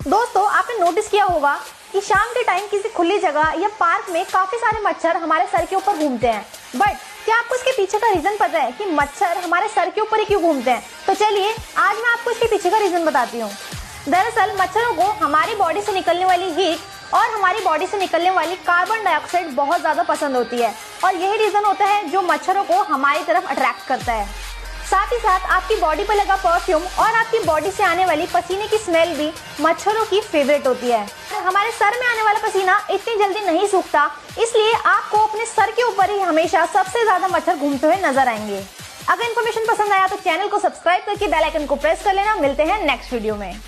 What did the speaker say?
दोस्तों, आपने नोटिस किया होगा कि शाम के टाइम किसी खुली जगह या पार्क में काफ़ी सारे मच्छर हमारे सर के ऊपर घूमते हैं। बट क्या आपको इसके पीछे का रीजन पता है कि मच्छर हमारे सर के ऊपर ही क्यों घूमते हैं? तो चलिए, आज मैं आपको इसके पीछे का रीजन बताती हूँ। दरअसल, मच्छरों को हमारी बॉडी से निकलने वाली हीट और हमारी बॉडी से निकलने वाली कार्बन डाइऑक्साइड बहुत ज़्यादा पसंद होती है। और यही रीजन होता है जो मच्छरों को हमारी तरफ़ अट्रैक्ट करता है। साथ ही साथ आपकी बॉडी पर लगा परफ्यूम और आपकी बॉडी से आने वाली पसीने की स्मेल भी मच्छरों की फेवरेट होती है। हमारे सर में आने वाला पसीना इतनी जल्दी नहीं सूखता, इसलिए आपको अपने सर के ऊपर ही हमेशा सबसे ज़्यादा मच्छर घूमते हुए नज़र आएँगे। अगर इन्फॉर्मेशन पसंद आया तो चैनल को सब्सक्राइब करके बेल आइकन को प्रेस कर लेना। मिलते हैं नेक्स्ट वीडियो में।